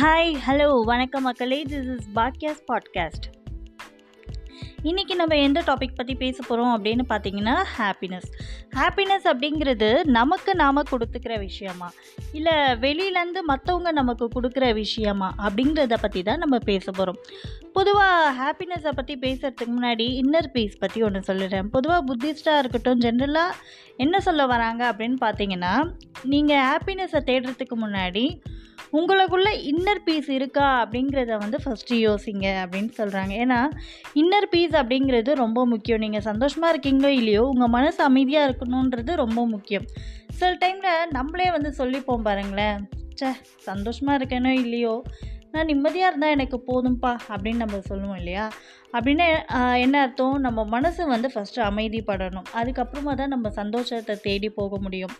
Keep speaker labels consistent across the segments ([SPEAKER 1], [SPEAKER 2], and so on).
[SPEAKER 1] Hi hello வணக்கம் மக்களே. This is Bhagya's podcast இன்றைக்கி நம்ம எந்த டாபிக் பற்றி பேச போகிறோம் அப்படின்னு பார்த்தீங்கன்னா ஹாப்பினஸ் ஹாப்பினஸ் அப்படிங்கிறது நமக்கு நாம் கொடுத்துக்கிற விஷயமா? இல்லை வெளியிலேருந்து மற்றவங்க நமக்கு கொடுக்குற விஷயமா? அப்படிங்கிறத பற்றி தான் நம்ம பேச போகிறோம் பொதுவாக ஹாப்பினஸை பற்றி பேசுகிறதுக்கு முன்னாடி இன்னர் பீஸ் பற்றி ஒன்று சொல்லிடுறேன் பொதுவாக புத்திஸ்டாக இருக்கட்டும் ஜென்ரலாக என்ன சொல்ல வராங்க அப்படின்னு பார்த்தீங்கன்னா நீங்கள் ஹாப்பினஸை தேடுறதுக்கு முன்னாடி உங்களுக்குள்ளே இன்னர் பீஸ் இருக்கா அப்படிங்கிறத வந்து ஃபஸ்ட்டு யோசிங்க அப்படின்னு சொல்கிறாங்க ஏன்னா இன்னர் பீஸ் அப்படிங்கிறது ரொம்ப முக்கியம். நீங்கள் சந்தோஷமாக இருக்கீங்களோ இல்லையோ உங்கள் மனசு அமைதியாக இருக்கணுன்றது ரொம்ப முக்கியம். சில டைமில் நம்மளே வந்து சொல்லிப்போம் பாருங்களேன் ச்சே சந்தோஷமாக இருக்கேனோ இல்லையோ நான் நிம்மதியாக இருந்தால் எனக்கு போதும்ப்பா அப்படின்னு நம்ம சொல்லுவோம் இல்லையா? அப்படின்னு என்ன அர்த்தம்? நம்ம மனசு வந்து ஃபஸ்ட்டு அமைதிப்படணும். அதுக்கப்புறமா தான் நம்ம சந்தோஷத்தை தேடி போக முடியும்.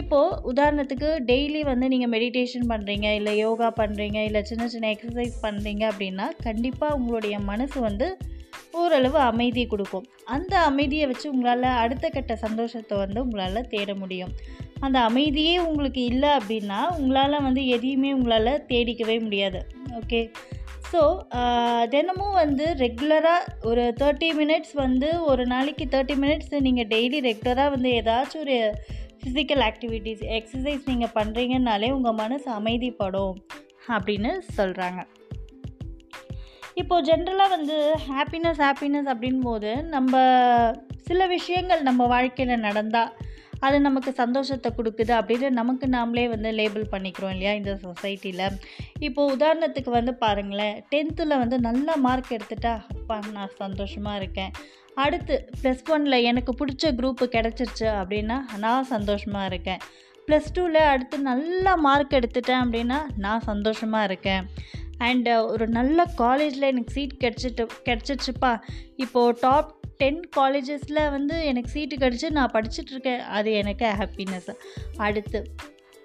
[SPEAKER 1] இப்போது உதாரணத்துக்கு டெய்லி வந்து நீங்கள் மெடிடேஷன் பண்ணுறீங்க இல்லை யோகா பண்ணுறீங்க இல்லை சின்ன சின்ன எக்ஸசைஸ் பண்ணுறீங்க அப்படின்னா கண்டிப்பாக உங்களுடைய மனசு வந்து ஓரளவு அமைதி கொடுக்கும். அந்த அமைதியை வச்சு உங்களால் அடுத்த கட்ட சந்தோஷத்தை வந்து உங்களால் தேட முடியும். அந்த அமைதியே உங்களுக்கு இல்லை அப்படின்னா உங்களால் வந்து எதையுமே உங்களால் தேடிக்கவே முடியாது. ஓகே ஸோ தினமும் வந்து ரெகுலராக ஒரு தேர்ட்டி மினிட்ஸ் வந்து ஒரு நாளைக்கு தேர்ட்டி மினிட்ஸ் நீங்கள் டெய்லி ரெகுலராக வந்து ஏதாச்சும் ஒரு ஃபிசிக்கல் ஆக்டிவிட்டீஸ் எக்ஸசைஸ் நீங்கள் பண்ணுறீங்கனாலே உங்கள் மனசு அமைதிப்படும் அப்படின்னு சொல்கிறாங்க இப்போது ஜென்ரலாக வந்து ஹாப்பினஸ் ஹாப்பினஸ் அப்படின் போது நம்ம சில விஷயங்கள் நம்ம வாழ்க்கையில் நடந்தால் அது நமக்கு சந்தோஷத்தை கொடுக்குது அப்படின்னு நமக்கு நாமளே வந்து லேபிள் பண்ணிக்கிறோம் இல்லையா இந்த சொசைட்டியில் இப்போது உதாரணத்துக்கு வந்து பாருங்களேன் டென்த்தில் வந்து நல்ல மார்க் எடுத்துட்டா அப்பா நான் சந்தோஷமாக இருக்கேன். அடுத்து ப்ளஸ் ஒனில் எனக்கு பிடிச்ச குரூப்பு கிடச்சிருச்சு அப்படின்னா நான் சந்தோஷமாக இருக்கேன். ப்ளஸ் டூவில் அடுத்து நல்ல மார்க் எடுத்துட்டேன் அப்படின்னா நான் சந்தோஷமாக இருக்கேன். அண்டு ஒரு நல்ல காலேஜில் எனக்கு சீட் கிடச்சிட்டு கிடச்சிருச்சுப்பா. இப்போது டாப் டென் காலேஜஸில் வந்து எனக்கு சீட்டு கிடச்சி நான் படிச்சுட்ருக்கேன். அது எனக்கு ஹாப்பினஸ் அடுத்து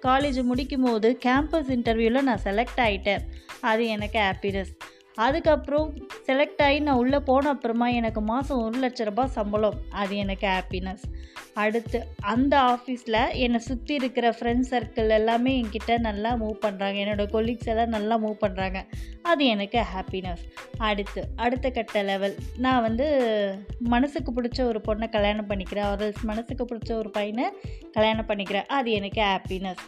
[SPEAKER 1] காலேஜ் முடிக்கும் போது கேம்பஸ் இன்டர்வியூவில் நான் செலக்ட் ஆகிட்டேன் அது எனக்கு ஹாப்பினஸ் அதுக்கப்புறம் செலக்ட் ஆகி நான் உள்ளே போன அப்புறமா எனக்கு மாதம் ஒரு லட்ச ரூபாய் சம்பளம். அது எனக்கு ஹாப்பினஸ் அடுத்து அந்த ஆஃபீஸில் என்னை சுற்றி இருக்கிற ஃப்ரெண்ட்ஸ் சர்க்கிள் எல்லாமே என்கிட்ட நல்லா மூவ் பண்ணுறாங்க என்னோடய கொலீக்ஸ் எல்லாம் நல்லா மூவ் பண்ணுறாங்க அது எனக்கு ஹாப்பினஸ் அடுத்து அடுத்த கட்ட லெவல் நான் வந்து மனசுக்கு பிடிச்ச ஒரு பொண்ணை கல்யாணம் பண்ணிக்கிறேன். ஒரு மனசுக்கு பிடிச்ச ஒரு பையனை கல்யாணம் பண்ணிக்கிறேன். அது எனக்கு ஹாப்பினஸ்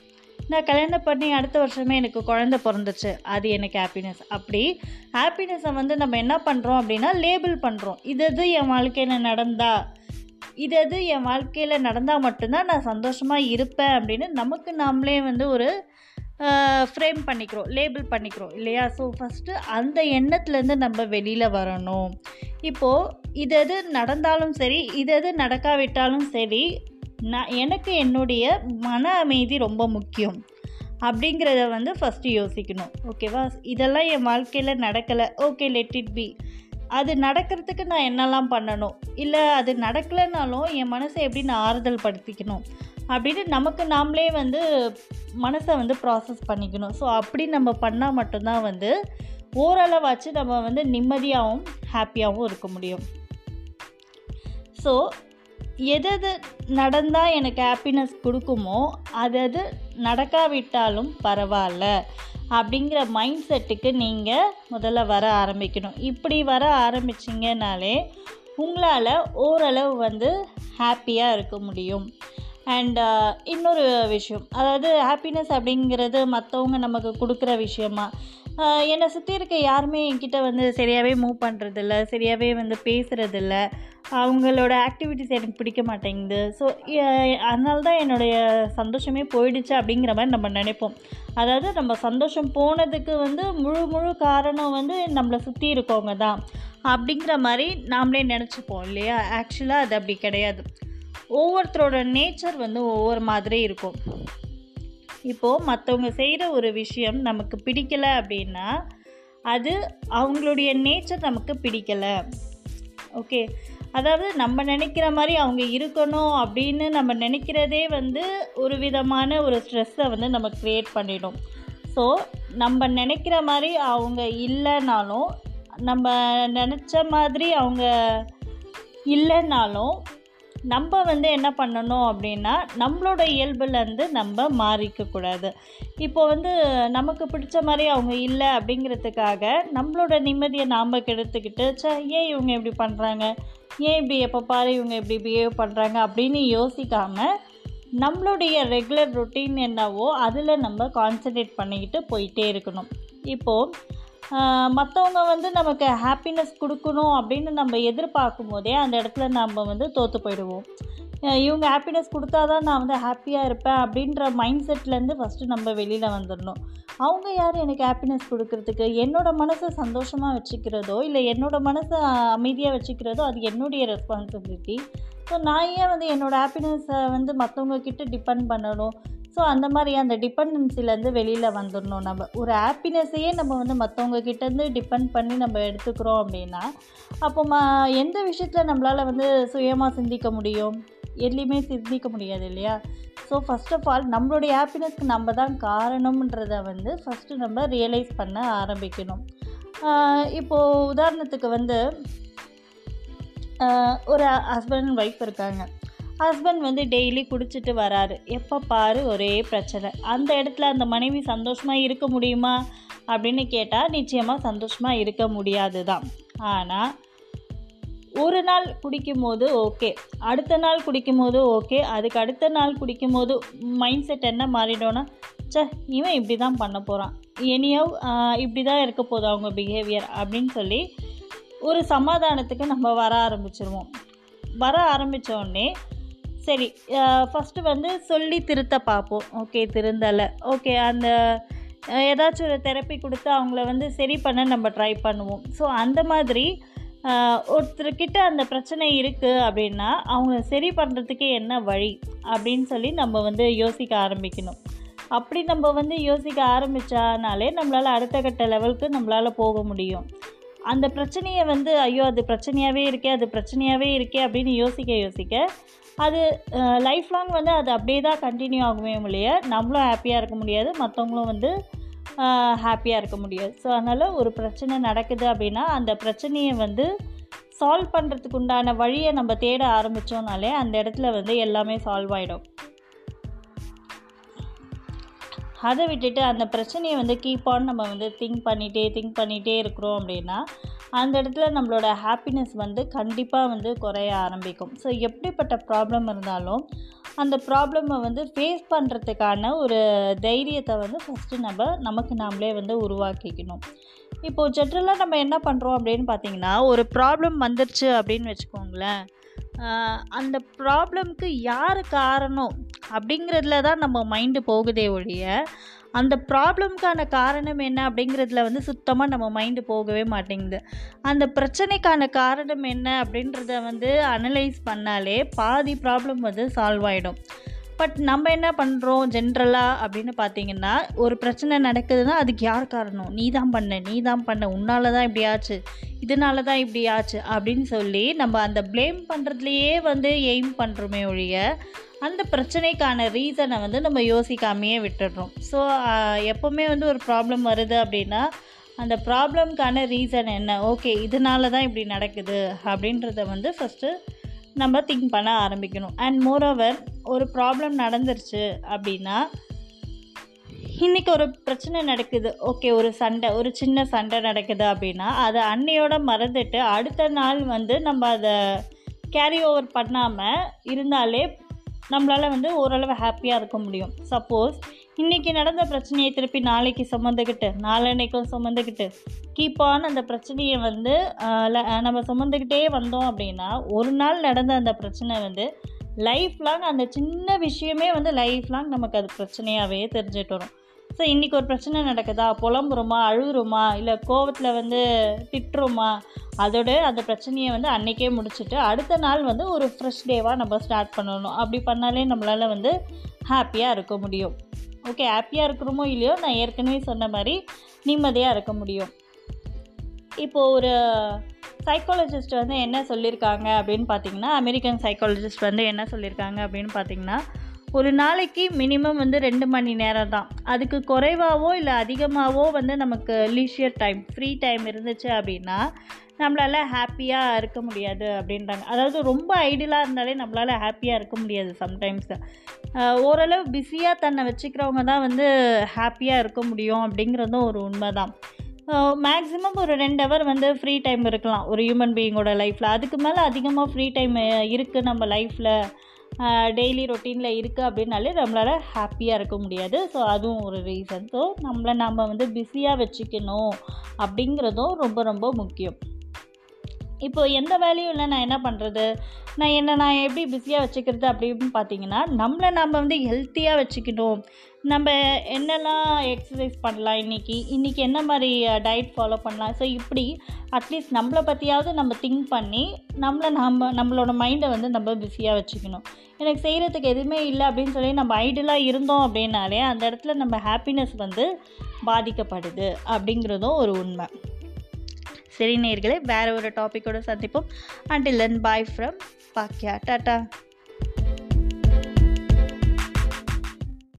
[SPEAKER 1] நான் கல்யாணம் பண்ணி அடுத்த வருஷமே எனக்கு குழந்தை பிறந்துச்சு. அது எனக்கு ஹாப்பினஸ் அப்படி ஹாப்பினஸை வந்து நம்ம என்ன பண்ணுறோம் அப்படின்னா லேபிள் பண்ணுறோம் இது இது என் வாழ்க்கையில் நடந்தா? இது இது என் வாழ்க்கையில் நடந்தால் மட்டும்தான் நான் சந்தோஷமாக இருப்பேன் அப்படின்னு நமக்கு நாமளே வந்து ஒரு ஃப்ரேம் பண்ணிக்கிறோம் லேபிள் பண்ணிக்கிறோம் இல்லையா? ஸோ ஃபஸ்ட்டு அந்த எண்ணத்துலேருந்து நம்ம வெளியில் வரணும். இப்போது இது எது நடந்தாலும் சரி இது எது நடக்காவிட்டாலும் சரி நான் எனக்கு என்னுடைய மன அமைதி ரொம்ப முக்கியம். அப்படிங்கிறத வந்து ஃபஸ்ட்டு யோசிக்கணும். ஓகேவா இதெல்லாம் என் வாழ்க்கையில் நடக்கலை. ஓகே லெட் இட் பி அது நடக்கிறதுக்கு நான் என்னெல்லாம் பண்ணணும்? இல்லை அது நடக்கலைனாலும் என் மனசை எப்படி நான் ஆறுதல் படுத்திக்கணும்? அப்படின்னு நமக்கு நாமளே வந்து மனசை வந்து ப்ராசஸ் பண்ணிக்கணும். ஸோ அப்படி நம்ம பண்ணால் மட்டும்தான் வந்து ஓரளவாச்சு நம்ம வந்து நிம்மதியாகவும் ஹாப்பியாகவும் இருக்க முடியும். ஸோ எது எது நடந்தால் எனக்கு ஹாப்பினஸ் கொடுக்குமோ அது அது நடக்காவிட்டாலும் பரவாயில்ல அப்படிங்கிற மைண்ட் செட்டுக்கு நீங்கள் முதல்ல வர ஆரம்பிக்கணும். இப்படி வர ஆரம்பிச்சிங்கனாலே உங்களால் ஓரளவு வந்து ஹாப்பியாக இருக்க முடியும். அண்ட் uh, இன்னொரு விஷயம். அதாவது ஹாப்பினஸ் அப்படிங்கிறது மற்றவங்க நமக்கு கொடுக்குற விஷயமா என்னை சுற்றி இருக்க யாருமே என்கிட்ட வந்து சரியாகவே மூவ் பண்ணுறதில்ல சரியாகவே வந்து பேசுகிறதில்ல அவங்களோட ஆக்டிவிட்டிஸ் எனக்கு பிடிக்க மாட்டேங்குது. ஸோ அதனால தான் என்னுடைய சந்தோஷமே போயிடுச்சு அப்படிங்கிற மாதிரி நம்ம நினைப்போம். அதாவது நம்ம சந்தோஷம் போனதுக்கு வந்து முழு முழு காரணம் வந்து நம்மளை சுற்றி இருக்கவங்க தான். அப்படிங்கிற மாதிரி நாமளே நினச்சிப்போம் இல்லையா? ஆக்சுவலாக அது அப்படி கிடையாது. ஒவ்வொருத்தரோட நேச்சர் வந்து ஒவ்வொரு மாதிரி இருக்கும். இப்போது மற்றவங்க செய்கிற ஒரு விஷயம் நமக்கு பிடிக்கலை அப்படின்னா அது அவங்களுடைய நேச்சர் நமக்கு பிடிக்கலை. ஓகே அதாவது நம்ம நினைக்கிற மாதிரி அவங்க இருக்கணும் அப்படின்னு நம்ம நினைக்கிறதே வந்து ஒரு விதமான ஒரு ஸ்ட்ரெஸ்ஸை வந்து நம்ம க்ரியேட் பண்ணிடும். ஸோ நம்ம நினைக்கிற மாதிரி அவங்க இல்லைனாலும் நம்ம நினச்ச மாதிரி அவங்க இல்லைனாலும் நம்ம வந்து என்ன பண்ணணும் அப்படின்னா நம்மளோட இயல்புலேருந்து நம்ம மாறிக்கக்கூடாது. இப்போ வந்து நமக்கு பிடிச்ச மாதிரி அவங்க இல்லை அப்படிங்கிறதுக்காக நம்மளோட நிம்மதியை நாம் கெடுத்துக்கிட்டு சே ஏன் இவங்க இப்படி பண்ணுறாங்க ஏன் இப்படி எப்போ பாரு இவங்க இப்படி பிஹேவ் பண்ணுறாங்க அப்படின்னு யோசிக்காமல் நம்மளுடைய ரெகுலர் ரொட்டீன் என்னவோ அதில் நம்ம கான்சன்ட்ரேட் பண்ணிக்கிட்டு போயிட்டே இருக்கணும். இப்போது மற்றவங்க வந்து நமக்கு ஹாப்பினஸ் கொடுக்கணும் அப்படின்னு நம்ம எதிர்பார்க்கும் போதே அந்த இடத்துல நம்ம வந்து தோற்று போயிடுவோம். இவங்க ஹாப்பினஸ் கொடுத்தா தான் நான் வந்து ஹாப்பியாக இருப்பேன் அப்படின்ற மைண்ட் செட்லேருந்து ஃபஸ்ட்டு நம்ம வெளியில் வந்துடணும். அவங்க யார் எனக்கு ஹாப்பினஸ் கொடுக்கறதுக்கு? என்னோட மனசை சந்தோஷமாக வச்சுக்கிறதோ இல்லை என்னோட மனசை அமைதியாக வச்சுக்கிறதோ அது என்னுடைய ரெஸ்பான்சிபிலிட்டி ஸோ நான் ஏன் வந்து என்னோடய ஹாப்பினஸை வந்து மற்றவங்கக்கிட்ட டிபெண்ட் பண்ணணும்? ஸோ அந்த மாதிரி அந்த டிபெண்டன்சிலேருந்து வெளியில் வந்துடணும். நம்ம ஒரு ஹாப்பினஸ்ஸையே நம்ம வந்து மற்றவங்க கிட்டேருந்து டிபெண்ட் பண்ணி நம்ம எடுத்துக்கிறோம் அப்படின்னா அப்போ ம எந்த விஷயத்தில் நம்மளால் வந்து சுயமாக சிந்திக்க முடியும்? எதுலேயுமே சிந்திக்க முடியாது இல்லையா? ஸோ ஃபஸ்ட் ஆஃப் ஆல் நம்மளுடைய ஹாப்பினஸ்க்கு நம்ம தான் காரணம்ன்றதை வந்து ஃபஸ்ட்டு நம்ம ரியலைஸ் பண்ண ஆரம்பிக்கணும். இப்போது உதாரணத்துக்கு வந்து ஒரு ஹஸ்பண்ட் அண்ட் ஒய்ஃப் இருக்காங்க. ஹஸ்பண்ட் வந்து டெய்லி குடிச்சிட்டு வராரு. எப்போ பாரு ஒரே பிரச்சனை. அந்த இடத்துல அந்த மனைவி சந்தோஷமாக இருக்க முடியுமா? அப்படின்னு கேட்டால் நிச்சயமாக சந்தோஷமாக இருக்க முடியாது தான் ஆனால் ஒரு நாள் குடிக்கும்போது ஓகே. அடுத்த நாள் குடிக்கும்போது ஓகே. அதுக்கு அடுத்த நாள் குடிக்கும்போது மைண்ட் செட் என்ன மாறிடும்னா சே இவன் இப்படி தான் பண்ண போகிறான் இனியோ இப்படி தான் இருக்க போதும் அவங்க பிஹேவியர் அப்படின்னு சொல்லி ஒரு சமாதானத்துக்கு நம்ம வர ஆரம்பிச்சிருவோம். வர ஆரம்பித்தோடனே சரி ஃபஸ்ட்டு வந்து சொல்லி திருத்த பார்ப்போம். ஓகே திருந்தலை. ஓகே அந்த ஏதாச்சும் ஒரு தெரப்பி கொடுத்து அவங்கள வந்து சரி பண்ண நம்ம ட்ரை பண்ணுவோம். ஸோ அந்த மாதிரி ஒருத்தர்கிட்ட அந்த பிரச்சனை இருக்குது அப்படின்னா அவங்க சரி பண்ணுறதுக்கு என்ன வழி அப்படின்னு சொல்லி நம்ம வந்து யோசிக்க ஆரம்பிக்கணும். அப்படி நம்ம வந்து யோசிக்க ஆரம்பித்தானாலே நம்மளால் அடுத்த கட்ட லெவலுக்கு நம்மளால் போக முடியும். அந்த பிரச்சனையை வந்து ஐயோ அது பிரச்சனையாகவே இருக்கே அது பிரச்சனையாகவே இருக்கே அப்படின்னு யோசிக்க யோசிக்க அது லைஃப் லாங் வந்து அது அப்படியே தான் கண்டினியூ ஆகுமே ஒழிய நம்மளும் ஹாப்பியாக இருக்க முடியாது மற்றவங்களும் வந்து ஹாப்பியாக இருக்க முடியாது. ஸோ அதனால் ஒரு பிரச்சனை நடக்குது அப்படின்னா அந்த பிரச்சனையை வந்து சால்வ் பண்ணுறதுக்கு உண்டான வழியை நம்ம தேட ஆரம்பித்தோம்னாலே அந்த இடத்துல வந்து எல்லாமே சால்வ் ஆகிடும் அதை விட்டுட்டு அந்த பிரச்சனையை வந்து கீப் ஆன் நம்ம வந்து திங்க் பண்ணிகிட்டே திங்க் பண்ணிகிட்டே இருக்கிறோம் அப்படின்னா அந்த இடத்துல நம்மளோட ஹாப்பினஸ் வந்து கண்டிப்பாக வந்து குறைய ஆரம்பிக்கும். ஸோ எப்படிப்பட்ட ப்ராப்ளம் இருந்தாலும் அந்த ப்ராப்ளமை வந்து ஃபேஸ் பண்ணுறதுக்கான ஒரு தைரியத்தை வந்து ஃபஸ்ட்டு நம்ம நமக்கு நாமளே வந்து உருவாக்கிக்கணும். இப்போது ஜென்ரலாக நம்ம என்ன பண்ணுறோம் அப்படின்னு பார்த்தீங்கன்னா ஒரு ப்ராப்ளம் வந்துருச்சு அப்படின்னு வச்சுக்கோங்களேன். அந்த ப்ராப்ளம்க்கு யார் காரணம்? அப்படிங்கிறதுல தான் நம்ம மைண்டு போகுதே ஒழிய அந்த ப்ராப்ளம்க்கான காரணம் என்ன அப்படிங்கிறதுல வந்து சுத்தமாக நம்ம மைண்டு போகவே மாட்டேங்குது. அந்த பிரச்சனைக்கான காரணம் என்ன அப்படின்றத வந்து அனலைஸ் பண்ணாலே பாதி ப்ராப்ளம் வந்து சால்வ் ஆகிடும் பட் நம்ம என்ன பண்ணுறோம் ஜென்ரலாக அப்படின்னு பார்த்தீங்கன்னா ஒரு பிரச்சனை நடக்குதுன்னா அதுக்கு யார் காரணம்? நீ தான் பண்ண நீ தான் பண்ண உன்னால தான் இப்படி ஆச்சு இதனால தான் இப்படி ஆச்சு அப்படின்னு சொல்லி நம்ம அந்த ப்ளேம் பண்ணுறதுலையே வந்து எய்ம் பண்ணுறோமே ஒழிய அந்த பிரச்சனைக்கான ரீசனை வந்து நம்ம யோசிக்காமையே விட்டுடுறோம். ஸோ எப்போவுமே வந்து ஒரு ப்ராப்ளம் வருது அப்படின்னா அந்த ப்ராப்ளம்க்கான ரீசன் என்ன? ஓகே இதனால தான் இப்படி நடக்குது அப்படின்றத வந்து ஃபஸ்ட்டு நம்ம திங்க் பண்ண ஆரம்பிக்கணும். அண்ட் மோரோவர் ஒரு ப்ராப்ளம் நடந்துருச்சு அப்படின்னா இன்றைக்கி ஒரு பிரச்சனை நடக்குது. ஓகே ஒரு சண்டை ஒரு சின்ன சண்டை நடக்குது அப்படின்னா அதை அன்னையோட மறந்துட்டு அடுத்த நாள் வந்து நம்ம அதை கேரி ஓவர் பண்ணாமல் இருந்தாலே நம்மளால் வந்து ஓரளவு ஹாப்பியாக இருக்க முடியும். சப்போஸ் இன்றைக்கி நடந்த பிரச்சனையை திருப்பி நாளைக்கு சுமந்துக்கிட்டு நாளன்னைக்கும் சுமந்துக்கிட்டு கீப் ஆன் அந்த பிரச்சனையை வந்து ல- நம்ம சுமந்துக்கிட்டே வந்தோம் அப்படின்னா ஒரு நாள் நடந்த அந்த பிரச்சனை வந்து லைஃப் லாங் அந்த சின்ன விஷயமே வந்து லைஃப் லாங் நமக்கு அது பிரச்சனையாகவே தெரிஞ்சுட்டு வரும். ஸோ இன்றைக்கி ஒரு பிரச்சனை நடக்குதா? புலம்புறோமா? அழுகுறோமா? இல்லை கோவத்தில் வந்து திட்டுறோமா? அதோட அந்த பிரச்சனையை வந்து அன்றைக்கே முடிச்சுட்டு அடுத்த நாள் வந்து ஒரு ஃப்ரெஷ் டேவாக நம்ம ஸ்டார்ட் பண்ணணும். அப்படி பண்ணாலே நம்மளால் வந்து ஹாப்பியாக இருக்க முடியும். ஓகே ஹாப்பியாக இருக்கிறோமோ இல்லையோ? நான் ஏற்கனவே சொன்ன மாதிரி நிம்மதியாக இருக்க முடியும். இப்போது ஒரு சைக்காலஜிஸ்ட் வந்து என்ன சொல்லியிருக்காங்க அப்படின்னு பார்த்தீங்கன்னா அமெரிக்கன் சைக்காலஜிஸ்ட் வந்து என்ன சொல்லியிருக்காங்க அப்படின்னு பார்த்தீங்கன்னா ஒரு நாளைக்கு மினிமம் வந்து ரெண்டு மணி நேரம் தான். அதுக்கு குறைவாகவோ இல்லை அதிகமாகவோ வந்து நமக்கு லீஷியர் டைம் ஃப்ரீ டைம் இருந்துச்சு அப்படின்னா நம்மளால் ஹாப்பியாக இருக்க முடியாது அப்படின்றாங்க. அதாவது ரொம்ப ஐடியலாக இருந்தாலே நம்மளால் ஹாப்பியாக இருக்க முடியாது சம்டைம்ஸ் ஓரளவு பிஸியாக தன்னை வச்சுக்கிறவங்க தான் வந்து ஹாப்பியாக இருக்க முடியும் அப்படிங்கிறதும் ஒரு உண்மை தான் மேக்ஸிமம் ஒரு ரெண்டு ஹவர் வந்து ஃப்ரீ டைம் இருக்கலாம். ஒரு ஹியூமன் பீயிங்கோட லைஃப்பில் அதுக்கு மேலே அதிகமாக ஃப்ரீ டைம் இருக்குது நம்ம லைஃப்பில் டெய்லி ரொட்டீனில் இருக்குது அப்படின்னாலே நம்மளால் ஹாப்பியாக இருக்க முடியாது. ஸோ அதுவும் ஒரு ரீசன் ஸோ நம்மளை நம்ம வந்து பிஸியாக வச்சுக்கணும் அப்படிங்கிறதும் ரொம்ப ரொம்ப முக்கியம். இப்போ எந்த வேலையும் இல்லை நான் என்ன பண்ணுறது நான் என்ன நான் எப்படி பிஸியாக வச்சுக்கிறது அப்படின்னு பார்த்தீங்கன்னா நம்மளை நம்ம வந்து ஹெல்த்தியாக வச்சுக்கணும். நம்ம என்னெல்லாம் எக்ஸசைஸ் பண்ணலாம் இன்றைக்கி இன்றைக்கி என்ன மாதிரி டயட் ஃபாலோ பண்ணலாம்? ஸோ இப்படி அட்லீஸ்ட் நம்மளை பற்றியாவது நம்ம திங்க் பண்ணி நம்மளை நம்ம நம்மளோட மைண்டை வந்து நம்ம பிஸியாக வச்சுக்கணும். எனக்கு செய்கிறதுக்கு எதுவுமே இல்லை அப்படின்னு சொல்லி நம்ம ஐடியலாக இருந்தோம் அப்படின்னாலே அந்த இடத்துல நம்ம ஹாப்பினஸ் வந்து பாதிக்கப்படுது அப்படிங்கிறதும் ஒரு உண்மை. சரி நேர்களே வேறு ஒரு டாப்பிக்கோடு சந்திப்போம். அண்டில் தென் பாய் ஃப்ரம் பாக்கியா டாட்டா.